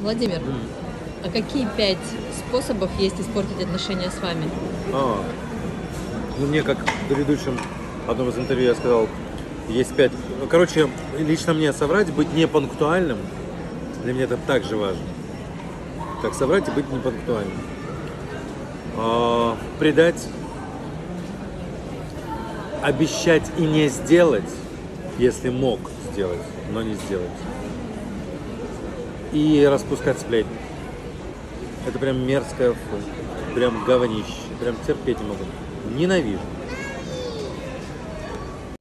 Владимир, а какие пять способов есть испортить отношения с вами? А, ну мне как предыдущем одном из интервью я сказал, есть пять. Ну, короче, лично мне соврать, быть непунктуальным, для меня это так же важно. Как соврать и быть непунктуальным. А, предать, обещать и не сделать, если мог сделать, но не сделать. И распускать сплетни. Это прям мерзкое, фу, прям говнище, прям терпеть не могу. Ненавижу.